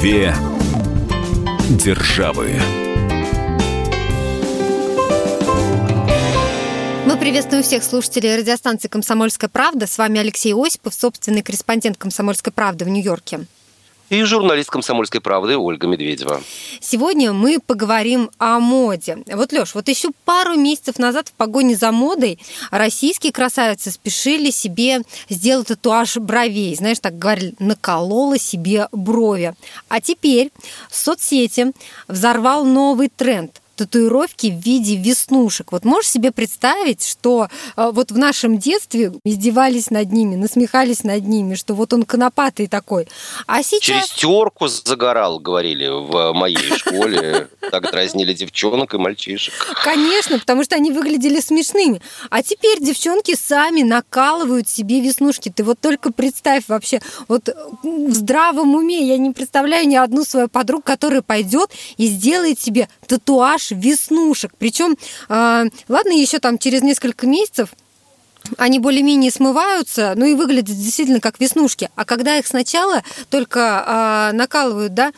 Две державы. Мы приветствуем всех слушателей радиостанции «Комсомольская правда». С вами Алексей Осипов, собственный корреспондент «Комсомольской правды» в Нью-Йорке и журналист «Комсомольской правды» Ольга Медведева. Сегодня мы поговорим о моде. Вот, Лёш, вот еще пару месяцев назад в погоне за модой российские красавицы спешили себе сделать татуаж бровей. Знаешь, так говорили, наколола себе брови. А теперь соцсети взорвал новый тренд – татуировки в виде веснушек. Вот можешь себе представить, что э, вот в нашем детстве издевались над ними, насмехались над ними, что вот он конопатый такой. А сейчас... Через терку загорал, говорили в моей школе. Так дразнили девчонок и мальчишек. Конечно, потому что они выглядели смешными. А теперь девчонки сами накалывают себе веснушки. Ты вот только представь вообще, вот в здравом уме я не представляю ни одну свою подругу, которая пойдет и сделает себе татуаж веснушек. Причем, э, ладно, еще там через несколько месяцев они более-менее смываются, ну и выглядят действительно как веснушки. А когда их сначала только э, накалывают, да,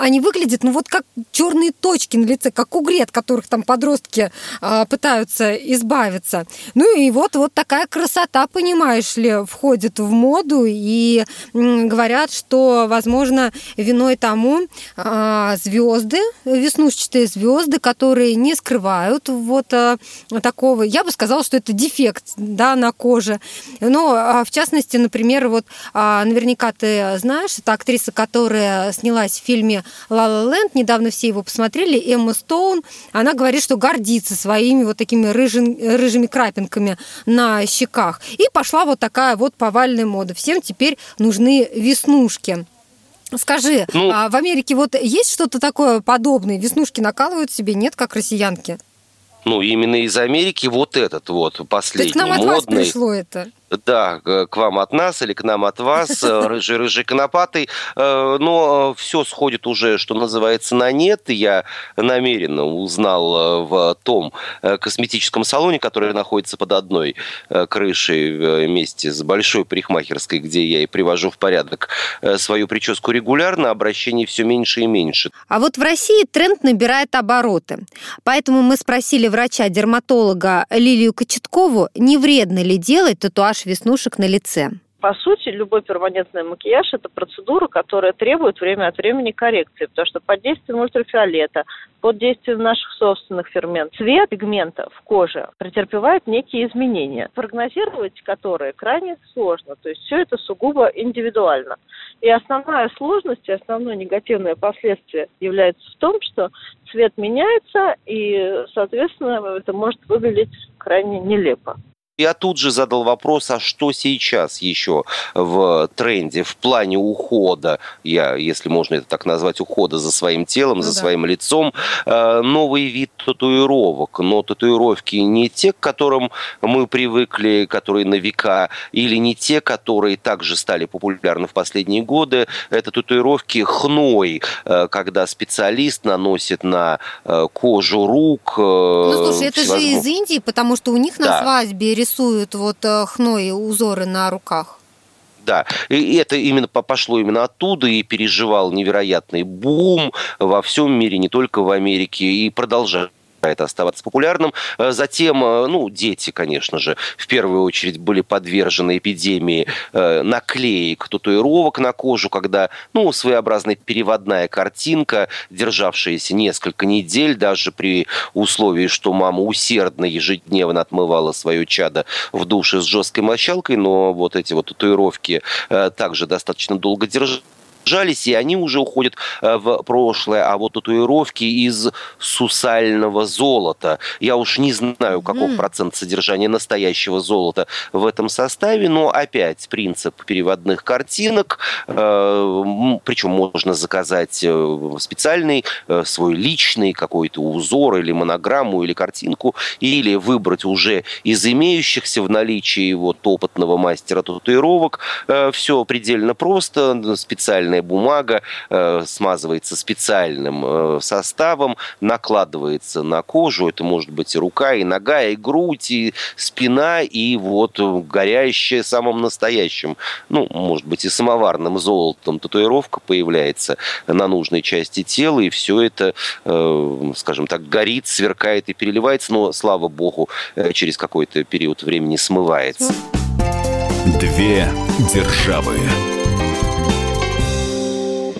они выглядят, ну вот как черные точки на лице, как угри, от которых там подростки а, пытаются избавиться. Ну и вот, вот такая красота, понимаешь ли, входит в моду, и м, говорят, что, возможно, виной тому а, звезды, веснушчатые звезды, которые не скрывают вот а, такого, я бы сказала, что это дефект, да, на коже. Но, а, в частности, например, вот а, наверняка ты знаешь, это актриса, которая снялась в фильме фильме «Ла Ла Ленд», недавно все его посмотрели, Эмма Стоун, она говорит, что гордится своими вот такими рыжим, рыжими крапинками на щеках. И пошла вот такая вот повальная мода. Всем теперь нужны веснушки. Скажи, ну, а в Америке вот есть что-то такое подобное? Веснушки накалывают себе, нет, как россиянки? Ну, именно из Америки вот этот вот последний так к нам модный. от вас пришло это. Да, к вам от нас или к нам от вас, рыжий-рыжий конопатый. Э, но все сходит уже, что называется, на нет. Я намеренно узнал э, в том э, косметическом салоне, который находится под одной крышей вместе с большой парикмахерской, где я и привожу в порядок свою прическу регулярно, обращений все меньше и меньше. А вот в России тренд набирает обороты. Поэтому мы спросили врача-дерматолога Лилию Кочеткову, не вредно ли делать татуаж макияж веснушек на лице? По сути, любой перманентный макияж – это процедура, которая требует время от времени коррекции, потому что под действием ультрафиолета, под действием наших собственных ферментов, цвет пигмента в коже претерпевает некие изменения, прогнозировать которые крайне сложно. То есть все это сугубо индивидуально. И основная сложность и основное негативное последствие является в том, что цвет меняется, и, соответственно, это может выглядеть крайне нелепо. Я тут же задал вопрос, а что сейчас еще в тренде, в плане ухода, я, если можно это так назвать, ухода за своим телом, ну, за да. своим лицом, э, новый вид татуировок, но татуировки не те, к которым мы привыкли, которые на века, или не те, которые также стали популярны в последние годы, это татуировки хной, э, когда специалист наносит на э, кожу рук. Ну, слушай, это же из Индии, потому что у них на да. свадьбе рисуют вот э, хной узоры на руках. Да, и это именно пошло именно оттуда и переживал невероятный бум во всем мире, не только в Америке, и продолжает это оставаться популярным. Э, затем, э, ну, дети, конечно же, в первую очередь были подвержены эпидемии э, наклеек, татуировок на кожу, когда, ну, своеобразная переводная картинка, державшаяся несколько недель, даже при условии, что мама усердно ежедневно отмывала свое чадо в душе с жесткой мочалкой, но вот эти вот татуировки также достаточно долго держали сжались, и они уже уходят э, в прошлое. А вот татуировки из сусального золота. Я уж не знаю, каков mm. процент содержания настоящего золота в этом составе, но опять принцип переводных картинок, э, причем можно заказать э, специальный свой личный какой-то узор или монограмму или картинку, или выбрать уже из имеющихся в наличии вот опытного мастера татуировок. Все предельно просто, специальный текстильная бумага э, смазывается специальным э, составом, накладывается на кожу. Это может быть и рука, и нога, и грудь, и спина, и вот горящая самым настоящим, ну, может быть, и самоварным золотом татуировка появляется на нужной части тела, и все это, э, скажем так, горит, сверкает и переливается, но, слава богу, э, через какой-то период времени смывается. Две державы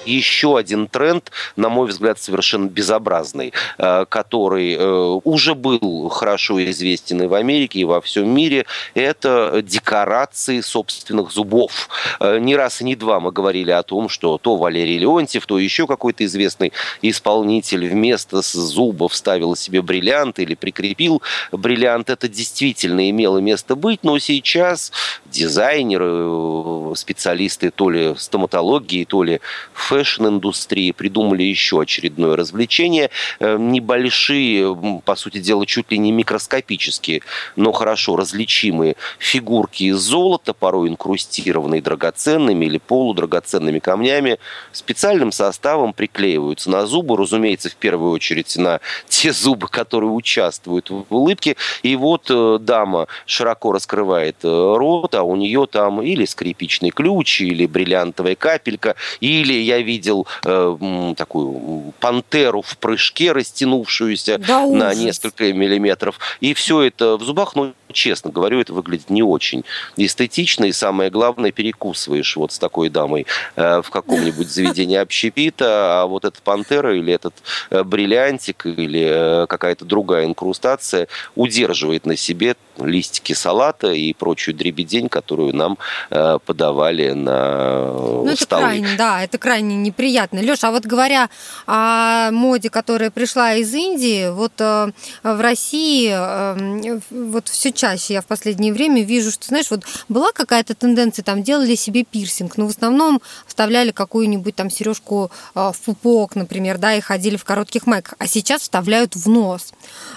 еще один тренд, на мой взгляд, совершенно безобразный, э, который э, уже был хорошо известен и в Америке, и во всем мире, это декорации собственных зубов. Э, не раз и не два мы говорили о том, что то Валерий Леонтьев, то еще какой-то известный исполнитель вместо зубов ставил себе бриллиант или прикрепил бриллиант. Это действительно имело место быть, но сейчас дизайнеры, специалисты то ли стоматологии, то ли фэшн фэшн-индустрии придумали еще очередное развлечение. Э, небольшие, по сути дела, чуть ли не микроскопические, но хорошо различимые фигурки из золота, порой инкрустированные драгоценными или полудрагоценными камнями, специальным составом приклеиваются на зубы, разумеется, в первую очередь на те зубы, которые участвуют в улыбке. И вот э, дама широко раскрывает э, рот, а у нее там или скрипичный ключ, или бриллиантовая капелька, или я видел э, такую пантеру в прыжке, растянувшуюся да на несколько миллиметров. И все это в зубах, ну, честно говорю, это выглядит не очень эстетично. И самое главное, перекусываешь вот с такой дамой э, в каком-нибудь заведении общепита, а вот эта пантера или этот э, бриллиантик или э, какая-то другая инкрустация удерживает на себе листики салата и прочую дребедень, которую нам э, подавали на ну, это крайне, да, это крайне неприятно. Леша, а вот говоря о моде, которая пришла из Индии, вот э, в России э, вот все чаще я в последнее время вижу, что, знаешь, вот была какая-то тенденция, там делали себе пирсинг, но в основном вставляли какую-нибудь там сережку в пупок, например, да, и ходили в коротких майках, а сейчас вставляют в нос.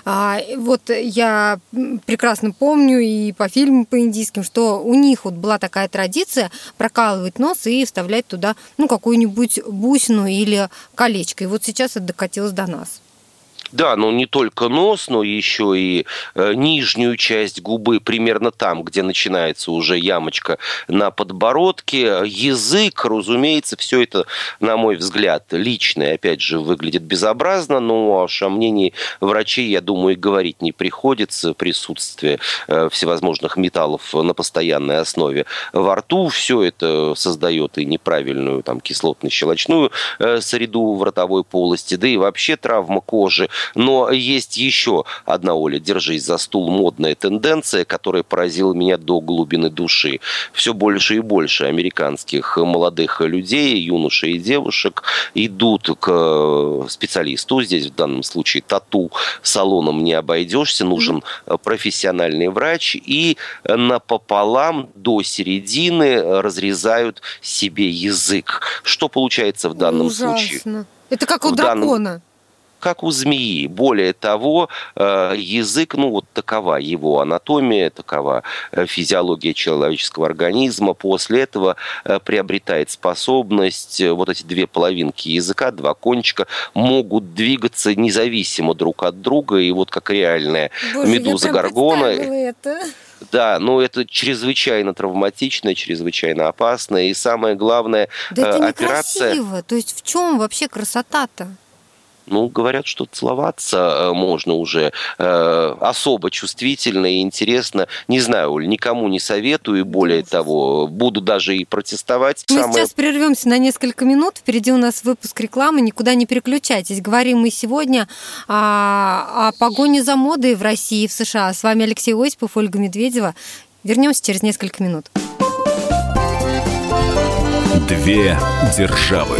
А, вот я прекрасно помню и по фильмам по индийским, что у них вот была такая традиция прокалывать нос и вставлять туда, ну, какую-нибудь бусину или колечко. И вот сейчас это докатилось до нас. Да, но не только нос, но еще и э, нижнюю часть губы, примерно там, где начинается уже ямочка на подбородке. Язык, разумеется, все это, на мой взгляд, личное, опять же, выглядит безобразно, но о мнении врачей, я думаю, и говорить не приходится. Присутствие э, всевозможных металлов на постоянной основе во рту, все это создает и неправильную там кислотно-щелочную э, среду в ротовой полости, да и вообще травма кожи – но есть еще одна, Оля, держись за стул, модная тенденция, которая поразила меня до глубины души. Все больше и больше американских молодых людей, юношей и девушек идут к специалисту. Здесь в данном случае тату салоном не обойдешься, нужен профессиональный врач. И напополам до середины разрезают себе язык. Что получается в данном Ужасно. случае? Это как у в дракона. Данном как у змеи. Более того, э, язык, ну вот такова его анатомия, такова э, физиология человеческого организма. После этого э, приобретает способность, вот эти две половинки языка, два кончика, могут двигаться независимо друг от друга. И вот как реальная Боже, медуза Горгона. Да, но это чрезвычайно травматично, чрезвычайно опасно. И самое главное, да это операция... некрасиво. То есть в чем вообще красота-то? Ну, говорят, что целоваться э, можно уже э, особо чувствительно и интересно. Не знаю, Оль, никому не советую, и более того, буду даже и протестовать. Мы Самое... сейчас прервемся на несколько минут. Впереди у нас выпуск рекламы. Никуда не переключайтесь. Говорим мы сегодня о, о погоне за модой в России и в США. С вами Алексей Осипов, Ольга Медведева. Вернемся через несколько минут. Две державы.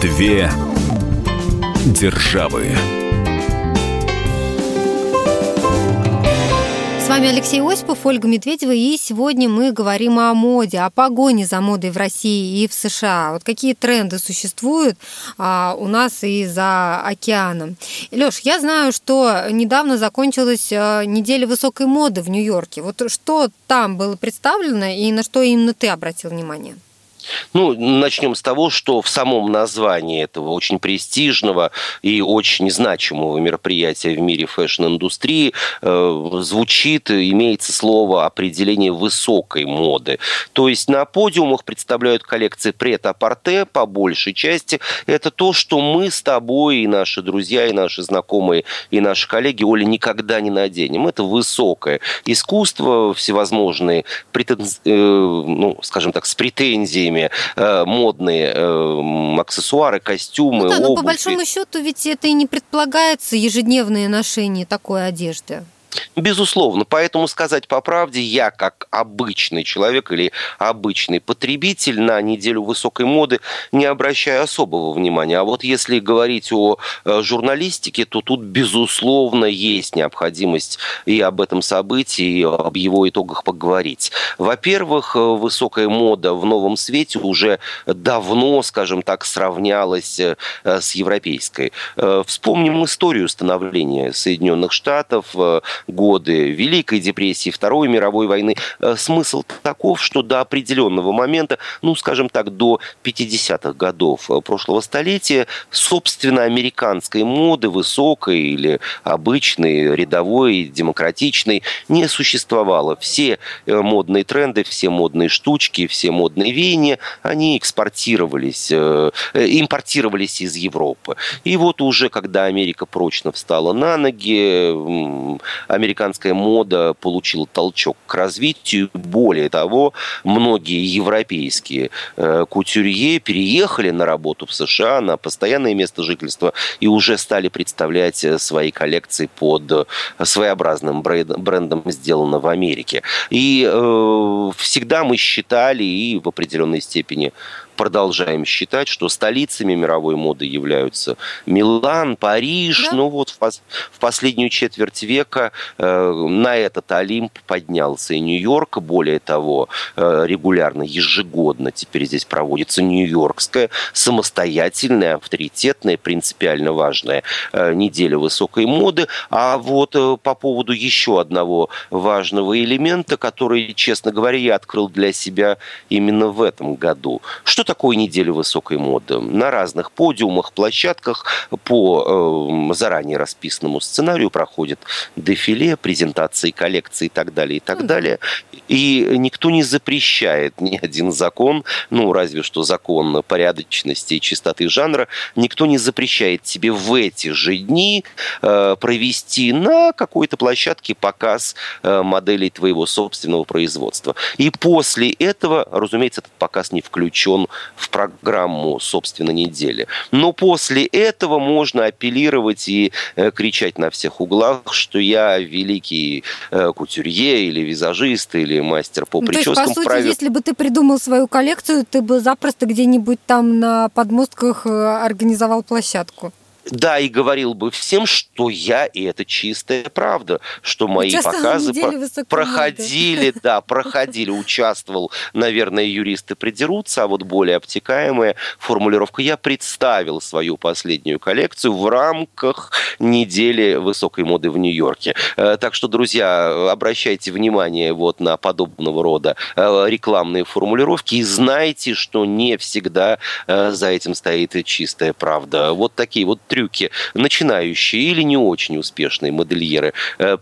Две державы. С вами Алексей Осипов, Ольга Медведева, и сегодня мы говорим о моде, о погоне за модой в России и в США. Вот какие тренды существуют а, у нас и за океаном. Леш, я знаю, что недавно закончилась а, неделя высокой моды в Нью-Йорке. Вот что там было представлено и на что именно ты обратил внимание? Ну, начнем с того, что в самом названии этого очень престижного и очень значимого мероприятия в мире фэшн-индустрии э, звучит, имеется слово определение высокой моды. То есть на подиумах представляют коллекции прет-а-порте по большей части. Это то, что мы с тобой и наши друзья, и наши знакомые, и наши коллеги, Оля, никогда не наденем. Это высокое искусство, всевозможные, претен... э, ну, скажем так, с претензиями всеми э, модные э, аксессуары, костюмы, ну, да, обувь. но по большому счету ведь это и не предполагается ежедневное ношение такой одежды. Безусловно. Поэтому сказать по правде, я как обычный человек или обычный потребитель на неделю высокой моды не обращаю особого внимания. А вот если говорить о э, журналистике, то тут, безусловно, есть необходимость и об этом событии, и об его итогах поговорить. Во-первых, э, высокая мода в новом свете уже давно, скажем так, сравнялась э, с европейской. Вспомним историю становления Соединенных Штатов, годы Великой депрессии, Второй мировой войны, э, смысл таков, что до определенного момента, ну, скажем так, до 50-х годов э, прошлого столетия, собственно, американской моды, высокой или обычной, рядовой, демократичной, не существовало. Все э, модные тренды, все модные штучки, все модные веяния, они экспортировались, импортировались из Европы. И вот уже, когда Америка прочно встала на ноги, американская мода получила толчок к развитию. Более того, многие европейские э, кутюрье переехали на работу в США на постоянное место жительства и уже стали представлять э, свои коллекции под э, своеобразным брендом «Сделано в Америке». И э, всегда мы считали и в определенной степени продолжаем считать, что столицами мировой моды являются Милан, Париж. Да. Ну вот в, в последнюю четверть века э, на этот Олимп поднялся и Нью-Йорк. Более того, э, регулярно, ежегодно теперь здесь проводится Нью-Йоркская самостоятельная, авторитетная, принципиально важная э, неделя высокой моды. А вот э, по поводу еще одного важного элемента, который, честно говоря, я открыл для себя именно в этом году. Что такое неделя высокой моды? На разных подиумах, площадках по э, заранее расписанному сценарию проходит дефиле, презентации коллекции и так далее, и так далее. И никто не запрещает ни один закон, ну, разве что закон порядочности и чистоты жанра, никто не запрещает тебе в эти же дни э, провести на какой-то площадке показ э, моделей твоего собственного производства. И после этого, разумеется, этот показ не включен в программу, собственно, недели. Но после этого можно апеллировать и э, кричать на всех углах, что я великий э, кутюрье или визажист или мастер по ну, прическам. То есть, по сути, правил... если бы ты придумал свою коллекцию, ты бы запросто где-нибудь там на подмостках э, организовал площадку. Да, и говорил бы всем, что я, и это чистая правда, что мои показы про- проходили, да, проходили, участвовал, наверное, юристы придерутся, а вот более обтекаемая формулировка. Я представил свою последнюю коллекцию в рамках недели высокой моды в Нью-Йорке. Э, так что, друзья, обращайте внимание вот на подобного рода э, рекламные формулировки и знайте, что не всегда э, за этим стоит чистая правда. Вот такие вот три трюки начинающие или не очень успешные модельеры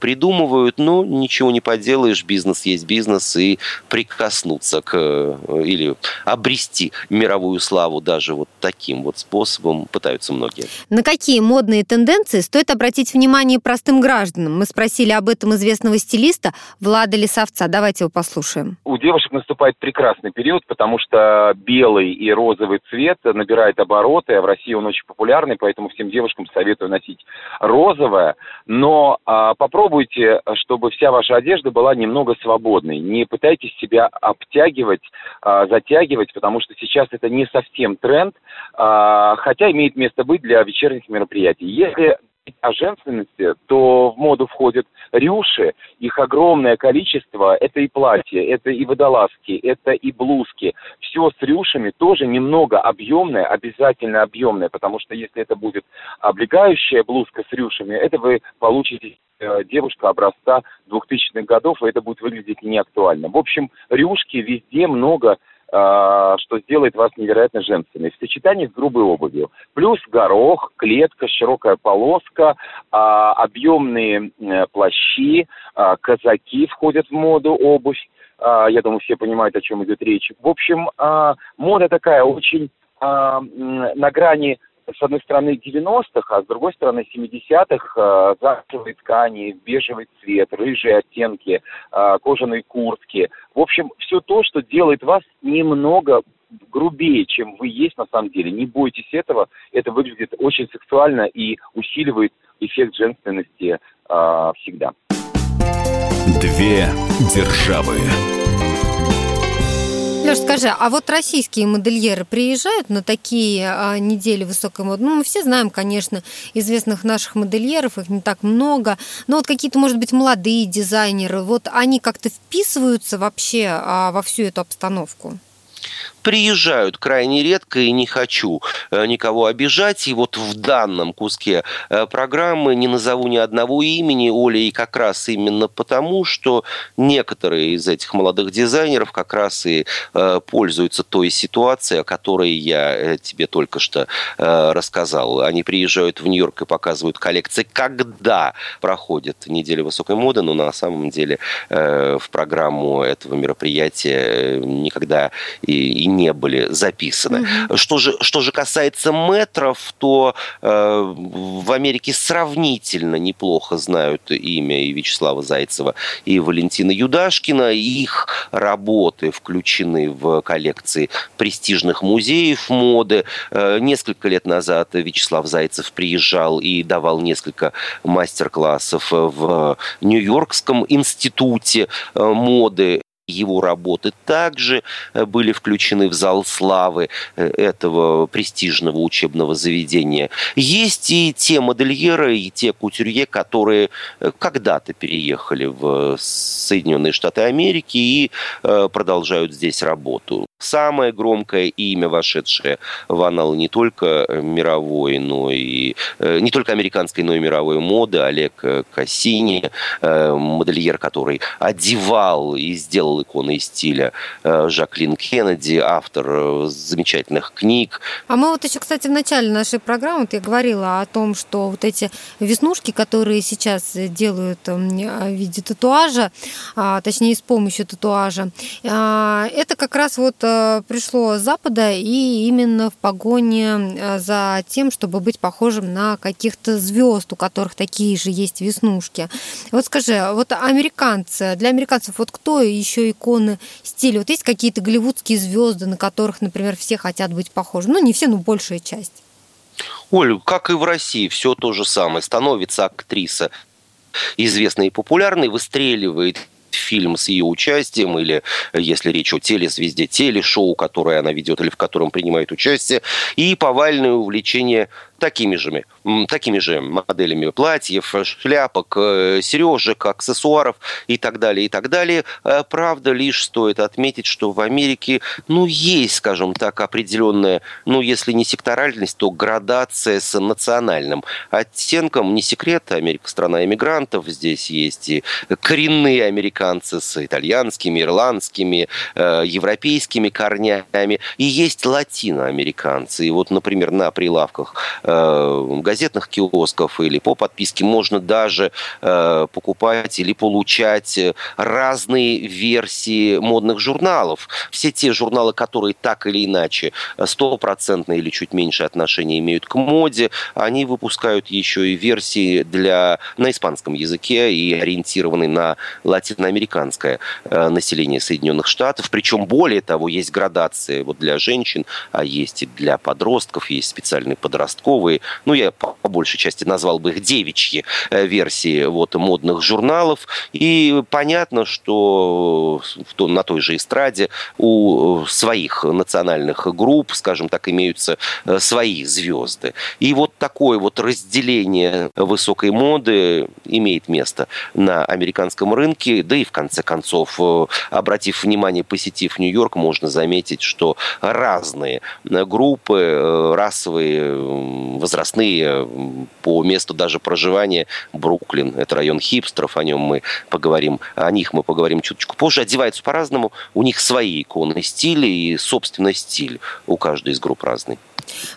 придумывают, но ничего не поделаешь, бизнес есть бизнес, и прикоснуться к или обрести мировую славу даже вот таким вот способом пытаются многие. На какие модные тенденции стоит обратить внимание простым гражданам? Мы спросили об этом известного стилиста Влада Лисовца. Давайте его послушаем. У девушек наступает прекрасный период, потому что белый и розовый цвет набирает обороты, а в России он очень популярный, поэтому всем девушкам советую носить розовое. Но а, попробуйте, чтобы вся ваша одежда была немного свободной. Не пытайтесь себя обтягивать, а, затягивать, потому что сейчас это не совсем тренд, а, хотя имеет место быть для вечерних мероприятий. Если о женственности, то в моду входят рюши, их огромное количество, это и платья, это и водолазки, это и блузки. Все с рюшами тоже немного объемное, обязательно объемное, потому что если это будет облегающая блузка с рюшами, это вы получите э, девушка образца 2000-х годов, и это будет выглядеть неактуально. В общем, рюшки везде много что сделает вас невероятно женственной, в сочетании с грубой обувью. Плюс горох, клетка, широкая полоска, а, объемные плащи, а, казаки входят в моду, обувь. Я думаю, все понимают, о чем идет речь. В общем, мода такая очень на грани с одной стороны 90-х, а с другой стороны 70-х э, замшевые ткани, бежевый цвет, рыжие оттенки, э, кожаные куртки. В общем, все то, что делает вас немного грубее, чем вы есть на самом деле. Не бойтесь этого, это выглядит очень сексуально и усиливает эффект женственности э, всегда. Две державы. Леш, скажи, а вот российские модельеры приезжают на такие а, недели высокой моды? Ну, мы все знаем, конечно, известных наших модельеров, их не так много, но вот какие-то, может быть, молодые дизайнеры, вот они как-то вписываются вообще а, во всю эту обстановку? Приезжают крайне редко и не хочу э, никого обижать. И вот в данном куске э, программы не назову ни одного имени Оли, и как раз именно потому, что некоторые из этих молодых дизайнеров как раз и э, пользуются той ситуацией, о которой я тебе только что рассказал. Они приезжают в Нью-Йорк и показывают коллекции, когда проходит неделя высокой моды, но на самом деле в программу этого мероприятия никогда и, и не были записаны. Угу. Что, же, что же касается метров, то э, в Америке сравнительно неплохо знают имя и Вячеслава Зайцева, и Валентина Юдашкина. Их работы включены в коллекции престижных музеев моды. Э, несколько лет назад Вячеслав Зайцев приезжал и давал несколько мастер-классов в Нью-Йоркском институте э, моды его работы также э, были включены в зал славы э, этого престижного учебного заведения. Есть и те модельеры, и те кутюрье, которые э, когда-то переехали в Соединенные Штаты Америки и продолжают здесь работу. Самое громкое имя, вошедшее в анал не только мировой, но и не только американской, но и мировой моды, Олег Кассини, модельер, который одевал и сделал делал иконы стиля э, Жаклин Кеннеди, автор э, замечательных книг. А мы вот еще, кстати, в начале нашей программы вот я говорила о том, что вот эти веснушки, которые сейчас делают эм, в виде татуажа, а, точнее с помощью татуажа, а, это как раз вот э, пришло с Запада и именно в погоне за тем, чтобы быть похожим на каких-то звезд, у которых такие же есть веснушки. Вот скажи, вот американцы, для американцев вот кто еще иконы стиля. Вот есть какие-то голливудские звезды, на которых, например, все хотят быть похожи. Ну, не все, но большая часть. Оль, как и в России, все то же самое. Становится актриса известной и популярной, выстреливает фильм с ее участием, или если речь о телезвезде, телешоу, которое она ведет или в котором принимает участие, и повальное увлечение такими же, такими же моделями платьев, шляпок, э, сережек, аксессуаров и так далее, и так далее. Э, правда, лишь стоит отметить, что в Америке, ну, есть, скажем так, определенная, ну, если не секторальность, то градация с национальным оттенком. Не секрет, Америка страна иммигрантов, здесь есть и коренные американцы с итальянскими, ирландскими, э, европейскими корнями, и есть латиноамериканцы. И вот, например, на прилавках газетных киосков или по подписке можно даже покупать или получать разные версии модных журналов. Все те журналы, которые так или иначе стопроцентное или чуть меньше отношения имеют к моде, они выпускают еще и версии для, на испанском языке и ориентированы на латиноамериканское население Соединенных Штатов. Причем, более того, есть градации вот для женщин, а есть и для подростков, есть специальные подростковые. Ну, я по большей части назвал бы их девичьи э, версии вот, модных журналов. И понятно, что на той же эстраде у своих национальных групп, скажем так, имеются э, свои звезды. И вот такое вот разделение высокой моды имеет место на американском рынке, да и в конце концов, э, обратив внимание, посетив Нью-Йорк, можно заметить, что разные группы, э, расовые, возрастные, по месту даже проживания, Бруклин, это район хипстеров, о нем мы поговорим, о них мы поговорим чуточку позже, одеваются по-разному, у них свои иконы стиля и, собственно, стиль у каждой из групп разный.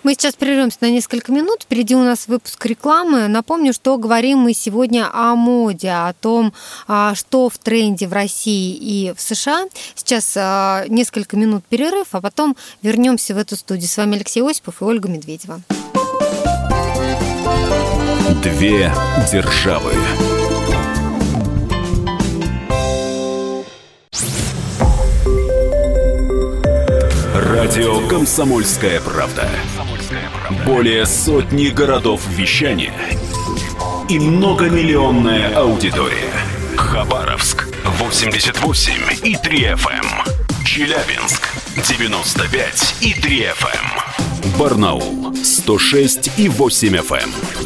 Мы сейчас прервемся на несколько минут. Впереди у нас выпуск рекламы. Напомню, что говорим мы сегодня о моде, о том, а, что в тренде в России и в США. Сейчас а, несколько минут перерыв, а потом вернемся в эту студию. С вами Алексей Осипов и Ольга Медведева. Две державы. Радио «Комсомольская правда». Более сотни городов вещания и многомиллионная аудитория. Хабаровск 88 и 3 FM. Эм. Челябинск 95 и 3 FM. Эм. Барнаул 106 и 8 FM.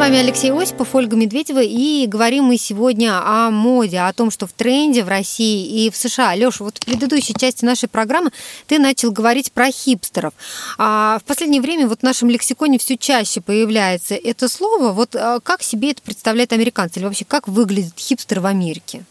Вами Алексей Осипов, Ольга Медведева, и говорим мы сегодня о моде, о том, что в тренде в России и в США. Леша, вот в предыдущей части нашей программы ты начал говорить про хипстеров. А в последнее время вот в нашем лексиконе все чаще появляется это слово. Вот а, как себе это представляют американцы? Или вообще как выглядит хипстер в Америке?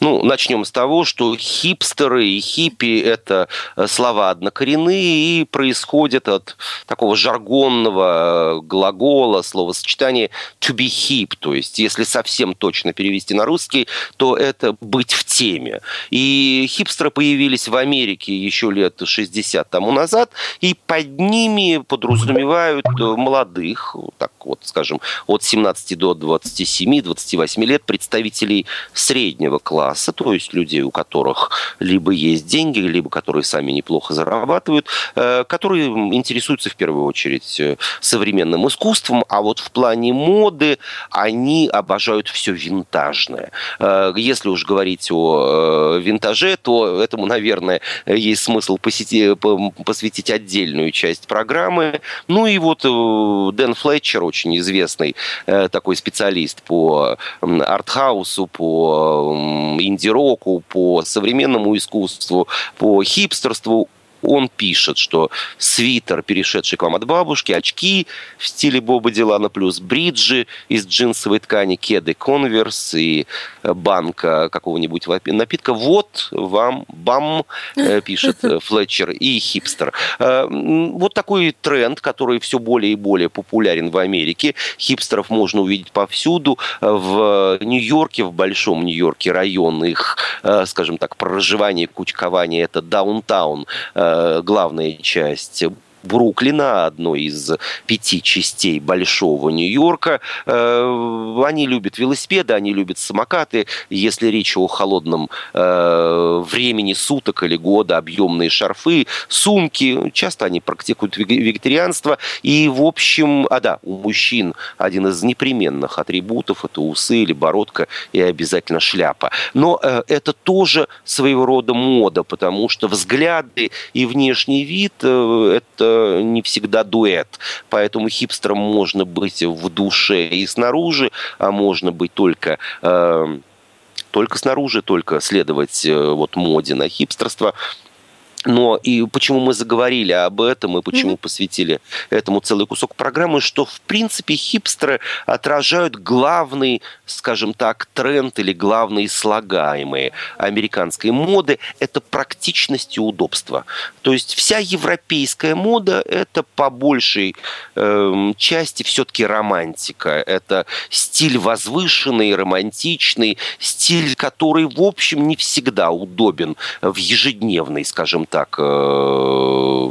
Ну, начнем с того, что хипстеры и хиппи – это э, слова однокоренные и происходят от такого жаргонного э, глагола, словосочетания to be hip, то есть если совсем точно перевести на русский, то это быть в теме. И хипстеры появились в Америке еще лет 60 тому назад, и под ними подразумевают э, молодых, так вот, скажем, от 17 до 27-28 лет представителей среднего среднего класса, то есть людей, у которых либо есть деньги, либо которые сами неплохо зарабатывают, э, которые интересуются в первую очередь э, современным искусством, а вот в плане моды они обожают все винтажное. Э, если уж говорить о винтаже, то этому, наверное, есть смысл посетить, посвятить отдельную часть программы. Ну и вот Дэн Флетчер, очень известный такой специалист по артхаусу, по инди-року, по современному искусству, по хипстерству, он пишет, что свитер, перешедший к вам от бабушки, очки в стиле Боба Дилана, плюс бриджи из джинсовой ткани, кеды конверс и банка какого-нибудь напитка. Вот вам бам, э, пишет э, Флетчер и хипстер. Вот такой тренд, который все более и более популярен в Америке. Хипстеров можно увидеть повсюду. В Нью-Йорке, в Большом Нью-Йорке район их, скажем так, проживания, кучкования – это даунтаун главная часть Бруклина, одной из пяти частей большого Нью-Йорка. Э, они любят велосипеды, они любят самокаты. Если речь о холодном э, времени суток или года, объемные шарфы, сумки, часто они практикуют вегетарианство. И, в общем, а да, у мужчин один из непременных атрибутов – это усы или бородка и обязательно шляпа. Но э, это тоже своего рода мода, потому что взгляды и внешний вид – это не всегда дуэт. Поэтому хипстером можно быть в душе и снаружи, а можно быть только э, только снаружи, только следовать э, вот моде на хипстерство. Но и почему мы заговорили об этом и почему mm-hmm. посвятили этому целый кусок программы, что в принципе хипстеры отражают главный, скажем так, тренд или главные слагаемые американской моды – это практичность и удобство. То есть вся европейская мода – это по большей э, части все-таки романтика. Это стиль возвышенный, романтичный, стиль, который в общем не всегда удобен в ежедневной, скажем так, э,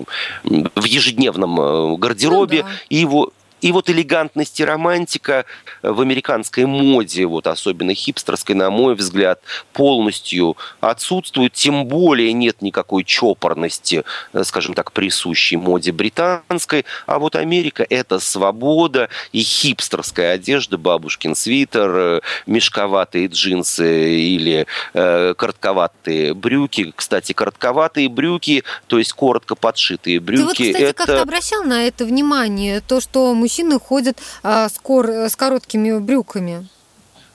в ежедневном э, гардеробе. Ну, да. И его и вот элегантность и романтика в американской моде, вот особенно хипстерской, на мой взгляд, полностью отсутствует. Тем более нет никакой чопорности, скажем так, присущей моде британской. А вот Америка – это свобода и хипстерская одежда, бабушкин свитер, мешковатые джинсы или э, коротковатые брюки. Кстати, коротковатые брюки, то есть коротко подшитые брюки. Ты вот, кстати, это... как-то обращал на это внимание, то, что мужчина мужчины ходят а, с, кор, с короткими брюками.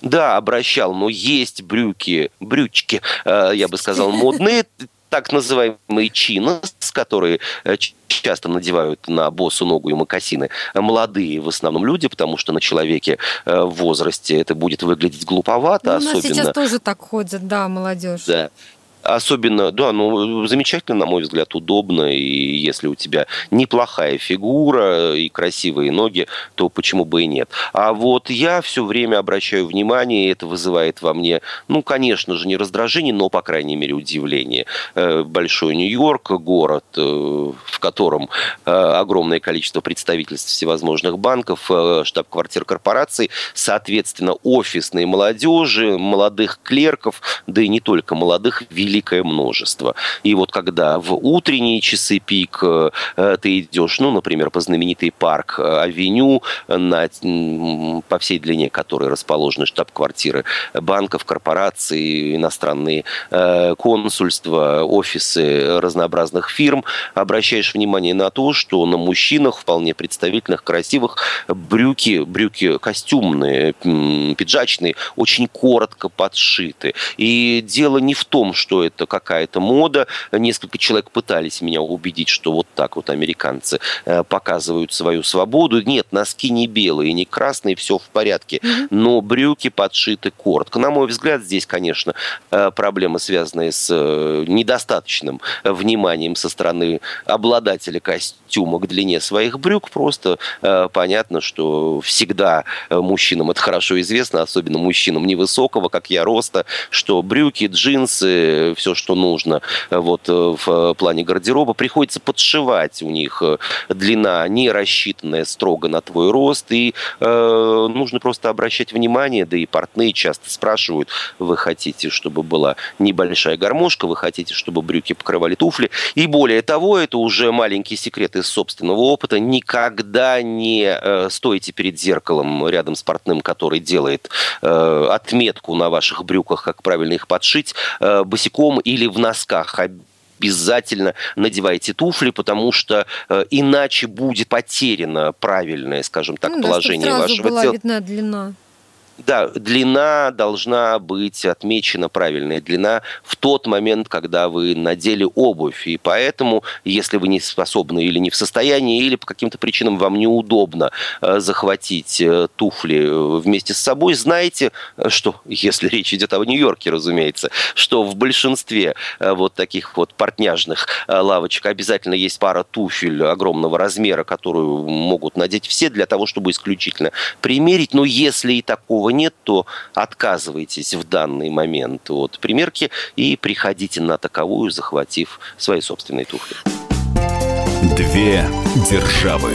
Да, обращал, но есть брюки, брючки, э, я бы сказал, модные, так называемые чинос, которые э, часто надевают на босу ногу и мокасины молодые в основном люди, потому что на человеке э, в возрасте это будет выглядеть глуповато. Ну, особенно... сейчас тоже так ходят, да, молодежь. Да. Особенно, да, ну, замечательно, на мой взгляд, удобно, и если у тебя неплохая фигура и красивые ноги, то почему бы и нет. А вот я все время обращаю внимание, и это вызывает во мне, ну, конечно же, не раздражение, но, по крайней мере, удивление. Э, большой Нью-Йорк, город, э, в котором э, огромное количество представительств всевозможных банков, штаб-квартир корпораций, соответственно, офисной молодежи, молодых клерков, да и не только молодых, великое множество. И вот когда в утренние часы пик э, ты идешь, ну, например, по знаменитой парк э, Авеню, на, по всей длине которой расположены штаб-квартиры банков, корпораций, иностранные э, консульства, офисы разнообразных фирм, обращаешь внимание на то, что на мужчинах вполне представительных, красивых, брюки, брюки костюмные, пиджачные, очень коротко подшиты. И дело не в том, что это какая-то мода. Несколько человек пытались меня убедить, что вот так вот американцы э, показывают свою свободу. Нет, носки не белые, не красные, все в порядке. Но брюки подшиты коротко. На мой взгляд, здесь, конечно, э, проблемы, связанные с э, недостаточным вниманием со стороны обладателя костюма к длине своих брюк. Просто понятно, что всегда мужчинам это хорошо известно, особенно мужчинам невысокого, как я, роста, что брюки, джинсы, все, что нужно э, вот, э, в плане гардероба. Приходится подшивать у них э, длина, не рассчитанная строго на твой рост. И э, нужно просто обращать внимание, да и портные часто спрашивают, вы хотите, чтобы была небольшая гармошка, вы хотите, чтобы брюки покрывали туфли. И более того, это уже маленький секрет из собственного опыта, никогда не э, стойте перед зеркалом рядом с портным, который делает э, отметку на ваших брюках, как правильно их подшить, э, босиком босиком или в носках обязательно надевайте туфли, потому что э, иначе будет потеряно правильное, скажем так, ну, положение да, вашего была тела. видна длина. Да, длина должна быть отмечена правильная длина в тот момент, когда вы надели обувь. И поэтому, если вы не способны или не в состоянии, или по каким-то причинам вам неудобно э, захватить э, туфли э, вместе с собой, знайте, что, если речь идет о Нью-Йорке, разумеется, что в большинстве вот таких вот портняжных лавочек обязательно есть пара туфель огромного размера, которую могут надеть все для того, чтобы исключительно примерить. Но если и такого такого нет, то отказывайтесь в данный момент от примерки и приходите на таковую, захватив свои собственные туфли. Две державы.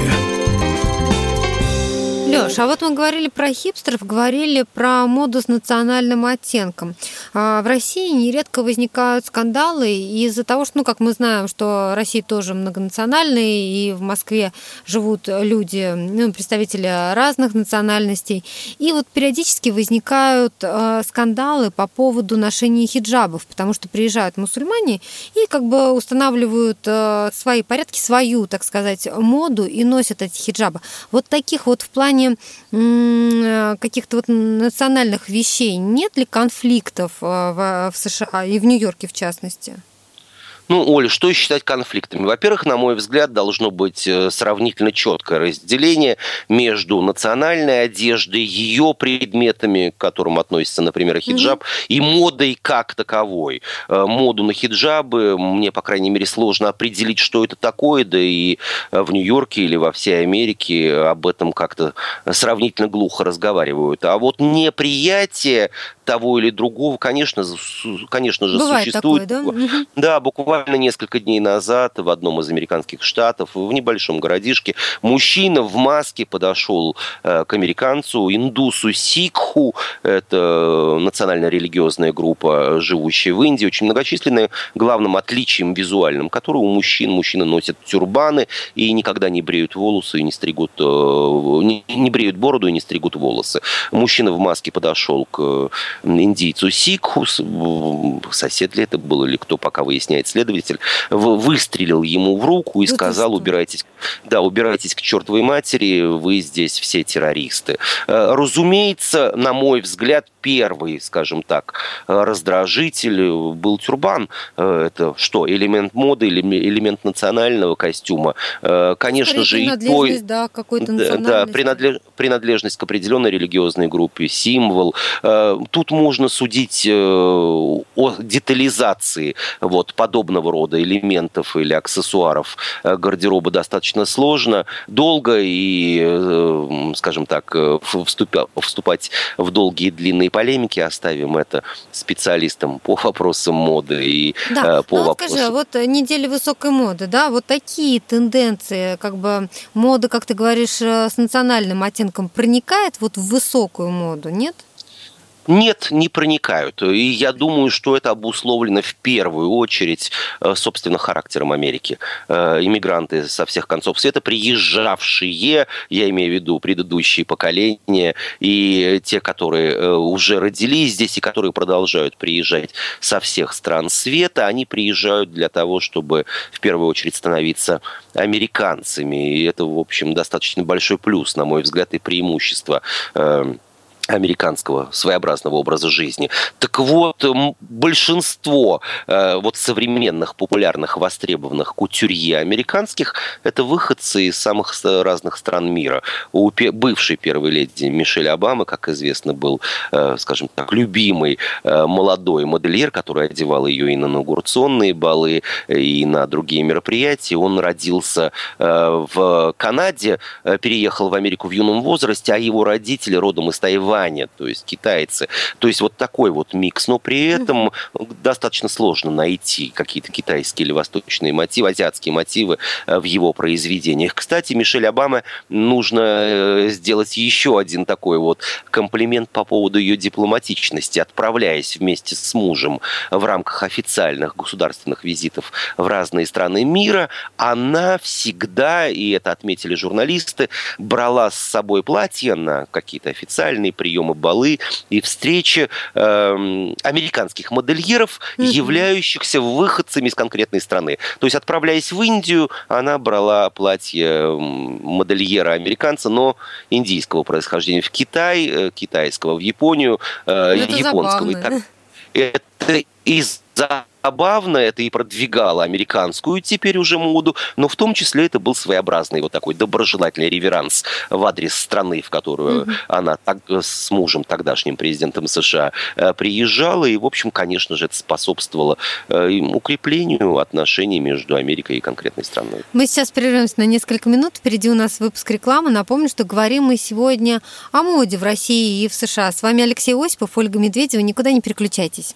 Леш, а вот мы говорили про хипстеров, говорили про моду с национальным оттенком. А в России нередко возникают скандалы из-за того, что, ну, как мы знаем, что Россия тоже многонациональная, и в Москве живут люди, ну, представители разных национальностей. И вот периодически возникают э, скандалы по поводу ношения хиджабов, потому что приезжают мусульмане и как бы устанавливают э, свои порядки, свою, так сказать, моду и носят эти хиджабы. Вот таких вот в плане плане э, каких-то вот национальных вещей, нет ли конфликтов э, в США и в Нью-Йорке в частности? Ну, Оля, что считать конфликтами? Во-первых, на мой взгляд, должно быть э, сравнительно четкое разделение между национальной одеждой, ее предметами, к которым относится, например, хиджаб, mm-hmm. и модой как таковой. Э, моду на хиджабы мне, по крайней мере, сложно определить, что это такое, да и в Нью-Йорке или во всей Америке об этом как-то сравнительно глухо разговаривают. А вот неприятие того или другого, конечно, конечно же, Бывает существует. Такое, да? да, буквально несколько дней назад в одном из американских штатов, в небольшом городишке, мужчина в маске подошел э, к американцу, индусу Сикху, это национально-религиозная группа, живущая в Индии, очень многочисленная, главным отличием визуальным, которое у мужчин, мужчины носят тюрбаны и никогда не бреют волосы и не стригут, э, не, не бреют бороду и не стригут волосы. Мужчина в маске подошел к индийцу Сикху, сосед ли это был или кто, пока выясняет следователь, выстрелил ему в руку и сказал, убирайтесь, да, убирайтесь к чертовой матери, вы здесь все террористы. Э, разумеется, на мой взгляд, первый, скажем так, раздражитель был тюрбан. Э, это что, элемент моды элемент национального костюма? Э, конечно же, и той... Да, какой-то да, принадлеж... принадлежность к определенной религиозной группе, символ. Тут можно судить о детализации вот, подобного рода элементов или аксессуаров э, гардероба достаточно сложно, долго и, э, скажем так, э, вступя, вступать в долгие длинные полемики оставим это специалистам по вопросам моды и да. по ну, вопросам... скажи, вот неделя высокой моды, да, вот такие тенденции, как бы мода, как ты говоришь, с национальным оттенком проникает вот в высокую моду, нет? Нет, не проникают. И я думаю, что это обусловлено в первую очередь, э, собственно, характером Америки. Э, иммигранты со всех концов света, приезжавшие, я имею в виду предыдущие поколения, и те, которые э, уже родились здесь, и которые продолжают приезжать со всех стран света, они приезжают для того, чтобы в первую очередь становиться американцами. И это, в общем, достаточно большой плюс, на мой взгляд, и преимущество американского своеобразного образа жизни. Так вот, большинство э, вот современных популярных востребованных кутюрье американских это выходцы из самых разных стран мира. У бывшей первой леди Мишель Обамы, как известно, был, э, скажем так, любимый э, молодой модельер, который одевал ее и на инаугурационные балы, и на другие мероприятия. Он родился э, в Канаде, э, переехал в Америку в юном возрасте, а его родители родом из Тайваня Тайваня, то есть китайцы. То есть вот такой вот микс, но при этом достаточно сложно найти какие-то китайские или восточные мотивы, азиатские мотивы э, в его произведениях. Кстати, Мишель Обама нужно э, сделать еще один такой вот комплимент по поводу ее дипломатичности. Отправляясь вместе с мужем в рамках официальных государственных визитов в разные страны мира, она всегда, и это отметили журналисты, брала с собой платье на какие-то официальные приемы балы и встречи э, американских модельеров, mm-hmm. являющихся выходцами из конкретной страны. То есть, отправляясь в Индию, она брала платье модельера американца, но индийского происхождения в Китай, э, китайского в Японию, э, ну, японского. Забавно, и так, это из-за забавно, это и продвигало американскую теперь уже моду, но в том числе это был своеобразный вот такой доброжелательный реверанс в адрес страны, в которую mm-hmm. она так, с мужем, тогдашним президентом США, э, приезжала, и, в общем, конечно же, это способствовало э, укреплению отношений между Америкой и конкретной страной. Мы сейчас прервемся на несколько минут, впереди у нас выпуск рекламы. Напомню, что говорим мы сегодня о моде в России и в США. С вами Алексей Осипов, Ольга Медведева. Никуда не переключайтесь.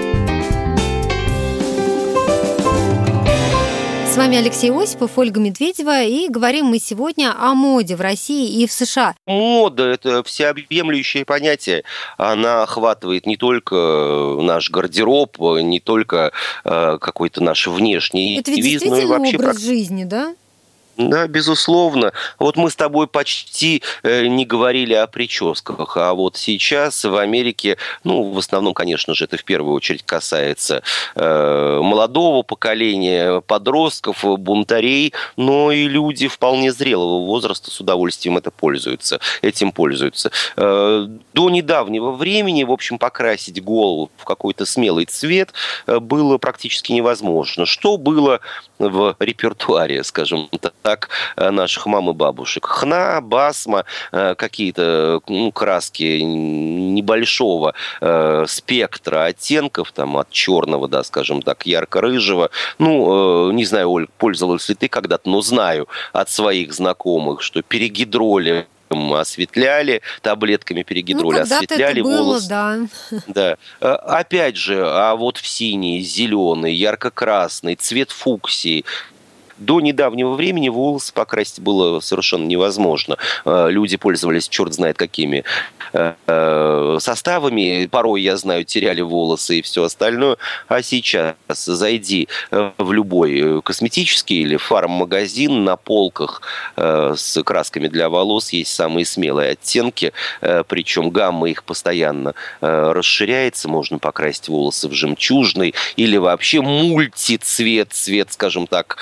С вами Алексей Осипов, Ольга Медведева, и говорим мы сегодня о моде в России и в США. Мода – это всеобъемлющее понятие. Она охватывает не только наш гардероб, не только э, какой-то наш внешний Это ведь действительно образ прак- жизни, да? Да, безусловно. Вот мы с тобой почти э, не говорили о прическах, а вот сейчас в Америке, ну, в основном, конечно же, это в первую очередь касается э, молодого поколения, подростков, бунтарей, но и люди вполне зрелого возраста с удовольствием это пользуются, этим пользуются. Э, до недавнего времени, в общем, покрасить голову в какой-то смелый цвет э, было практически невозможно. Что было в репертуаре, скажем так, э, наших мам и бабушек. Хна, басма, э, какие-то ну, краски небольшого э, спектра оттенков, там, от черного, да, скажем так, ярко-рыжего. Ну, э, не знаю, Оль, пользовалась ли ты когда-то, но знаю от своих знакомых, что перегидроли осветляли, таблетками перегидроли ну, осветляли было, да. Да. Э, Опять же, а вот в синий, зеленый, ярко-красный, цвет фуксии, до недавнего времени волосы покрасить было совершенно невозможно. Э, Люди пользовались черт знает какими э, э, составами. Порой, я знаю, теряли волосы и все остальное. А сейчас зайди в любой косметический или фарм-магазин, на полках с красками для волос есть самые смелые оттенки, причем гамма их постоянно расширяется. Можно покрасить волосы в жемчужный или вообще мультицвет, цвет, скажем так,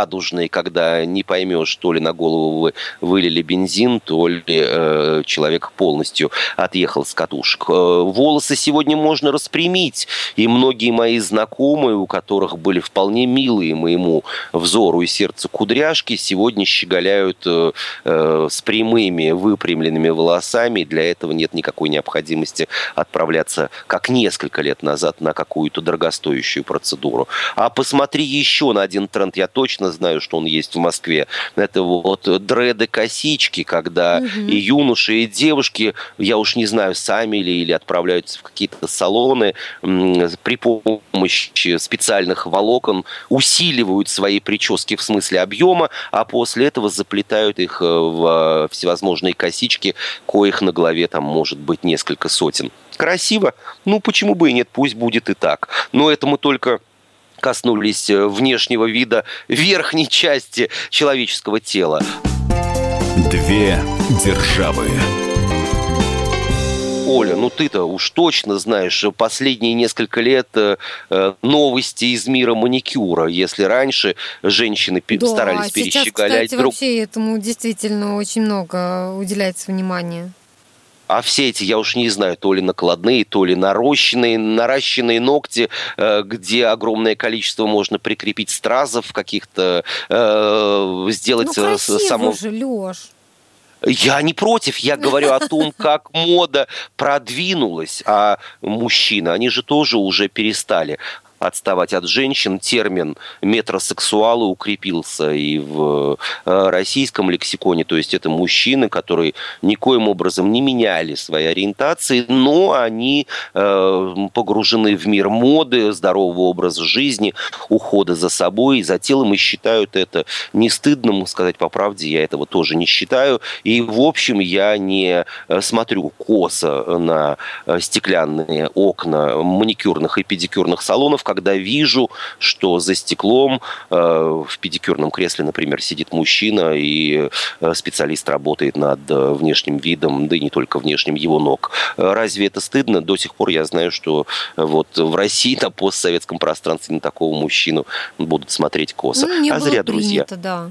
радужный, когда не поймешь, то ли на голову вы вылили бензин, то ли э, человек полностью отъехал с катушек. Э, волосы сегодня можно распрямить, и многие мои знакомые, у которых были вполне милые моему взору и сердцу кудряшки, сегодня щеголяют э, э, с прямыми выпрямленными волосами. Для этого нет никакой необходимости отправляться, как несколько лет назад, на какую-то дорогостоящую процедуру. А посмотри еще на один тренд, я точно знаю, что он есть в Москве. Это вот дреды-косички, когда Мгм. и юноши, и девушки, я уж не знаю, сами ли или отправляются в какие-то салоны, при помощи специальных волокон усиливают свои прически в смысле объема, а после этого заплетают их э, в всевозможные косички, коих на голове там может быть несколько сотен. Красиво? Ну, почему бы и нет, пусть будет и так. Но это мы только коснулись э, внешнего вида верхней части человеческого тела. Две державы. Оля, ну ты-то уж точно знаешь последние несколько лет э, э, новости из мира маникюра. Если раньше женщины Да, старались сейчас, перещеголять кстати, друг вообще этому действительно очень много уделяется внимания. А все эти, я уж не знаю, то ли накладные, то ли нарощенные, наращенные ногти, э, где огромное количество можно прикрепить стразов каких-то, э, сделать ну, э, красиво с- само... же, Лёш. Я не против, я говорю о том, как мода продвинулась, а мужчины, они же тоже уже перестали отставать от женщин. Термин метросексуалы укрепился и в э, российском лексиконе. То есть это мужчины, которые никоим образом не меняли свои ориентации, но они э, погружены в мир моды, здорового образа жизни, ухода за собой и за телом и считают это не стыдным, сказать по правде, я этого тоже не считаю. И, в общем, я не э, смотрю косо на стеклянные окна маникюрных и педикюрных салонов, когда вижу, что за стеклом э, в педикюрном кресле, например, сидит мужчина, и э, специалист работает над э, внешним видом, да и не только внешним его ног. Э, Разве это стыдно? До сих пор я знаю, что вот в России на постсоветском пространстве на такого мужчину будут смотреть косо. Ну, не а зря, друзья. принято, да.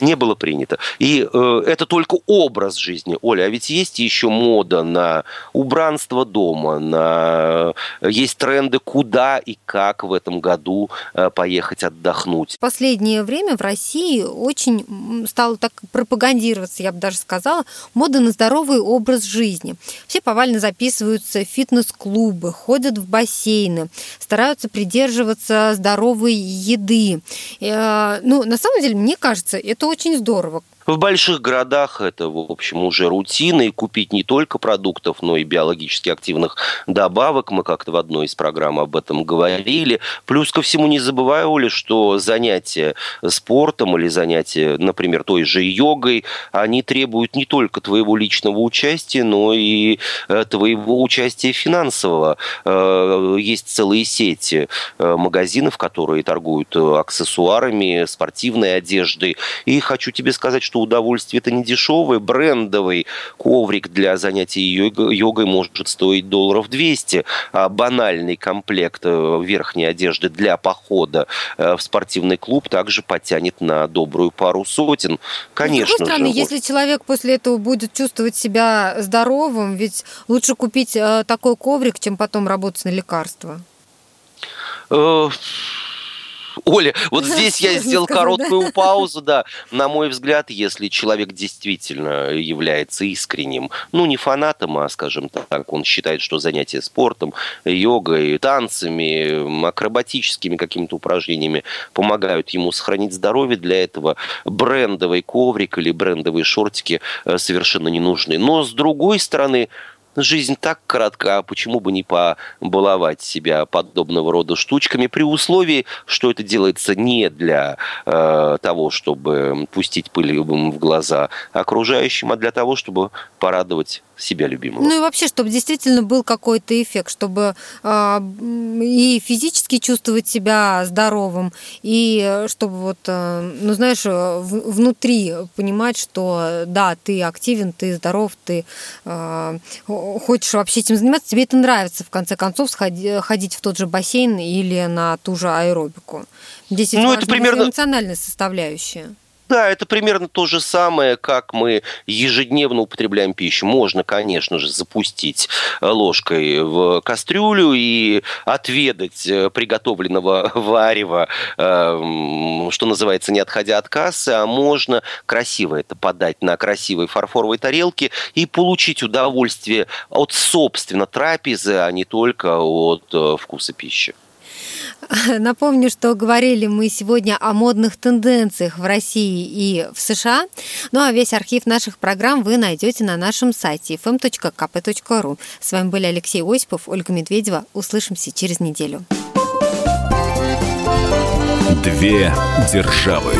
Не было принято. И э, это только образ жизни. Оля, а ведь есть еще мода на убранство дома, на есть тренды, куда и как в этом году э, поехать отдохнуть. В последнее время в России очень стало так пропагандироваться, я бы даже сказала, мода на здоровый образ жизни. Все повально записываются в фитнес-клубы, ходят в бассейны, стараются придерживаться здоровой еды. Э, Ну, на самом деле, мне кажется, это очень здорово. В больших городах это, в общем, уже рутина, и купить не только продуктов, но и биологически активных добавок. Мы как-то в одной из программ об этом говорили. Плюс ко всему не забывай, Оля, что занятия спортом или занятия, например, той же йогой, они требуют не только твоего личного участия, но и э, твоего участия финансового. Э, есть целые сети э, магазинов, которые торгуют аксессуарами, спортивной одеждой. И хочу тебе сказать, что удовольствие это не дешевое. Брендовый коврик для занятий йогой может стоить долларов 200, а банальный комплект э, верхней одежды для похода э, в спортивный клуб также потянет на добрую пару сотен. Конечно С другой стороны, же, если человек после этого будет чувствовать себя здоровым, ведь лучше купить э, такой коврик, чем потом работать на лекарства. Оля, вот здесь я сделал короткую паузу, да. На мой взгляд, если человек действительно является искренним, ну, не фанатом, а, скажем так, он считает, что занятие спортом, йогой, танцами, акробатическими какими-то упражнениями помогают ему сохранить здоровье, для этого брендовый коврик или брендовые шортики э, совершенно не нужны. Но, с другой стороны, жизнь так коротка, почему бы не побаловать себя подобного рода штучками при условии, что это делается не для э, того, чтобы пустить пыль в глаза окружающим, а для того, чтобы порадовать себя любимого. Ну и вообще, чтобы действительно был какой-то эффект, чтобы э, и физически чувствовать себя здоровым, и чтобы вот, э, ну знаешь, в, внутри понимать, что да, ты активен, ты здоров, ты э, хочешь вообще этим заниматься, тебе это нравится, в конце концов, сходи, ходить в тот же бассейн или на ту же аэробику. Здесь ну, это примерно эмоциональная составляющая. Да, это примерно то же самое, как мы ежедневно употребляем пищу. Можно, конечно же, запустить ложкой в кастрюлю и отведать э, приготовленного варева, эм, что называется, не отходя от кассы, а можно красиво это подать на красивой фарфоровой тарелке и получить удовольствие от, собственно, трапезы, а не только от э, вкуса пищи. Напомню, что говорили мы сегодня о модных тенденциях в России и в США. Ну а весь архив наших программ вы найдете на нашем сайте fm.kp.ru. С вами были Алексей Осипов, Ольга Медведева. Услышимся через неделю. Две державы.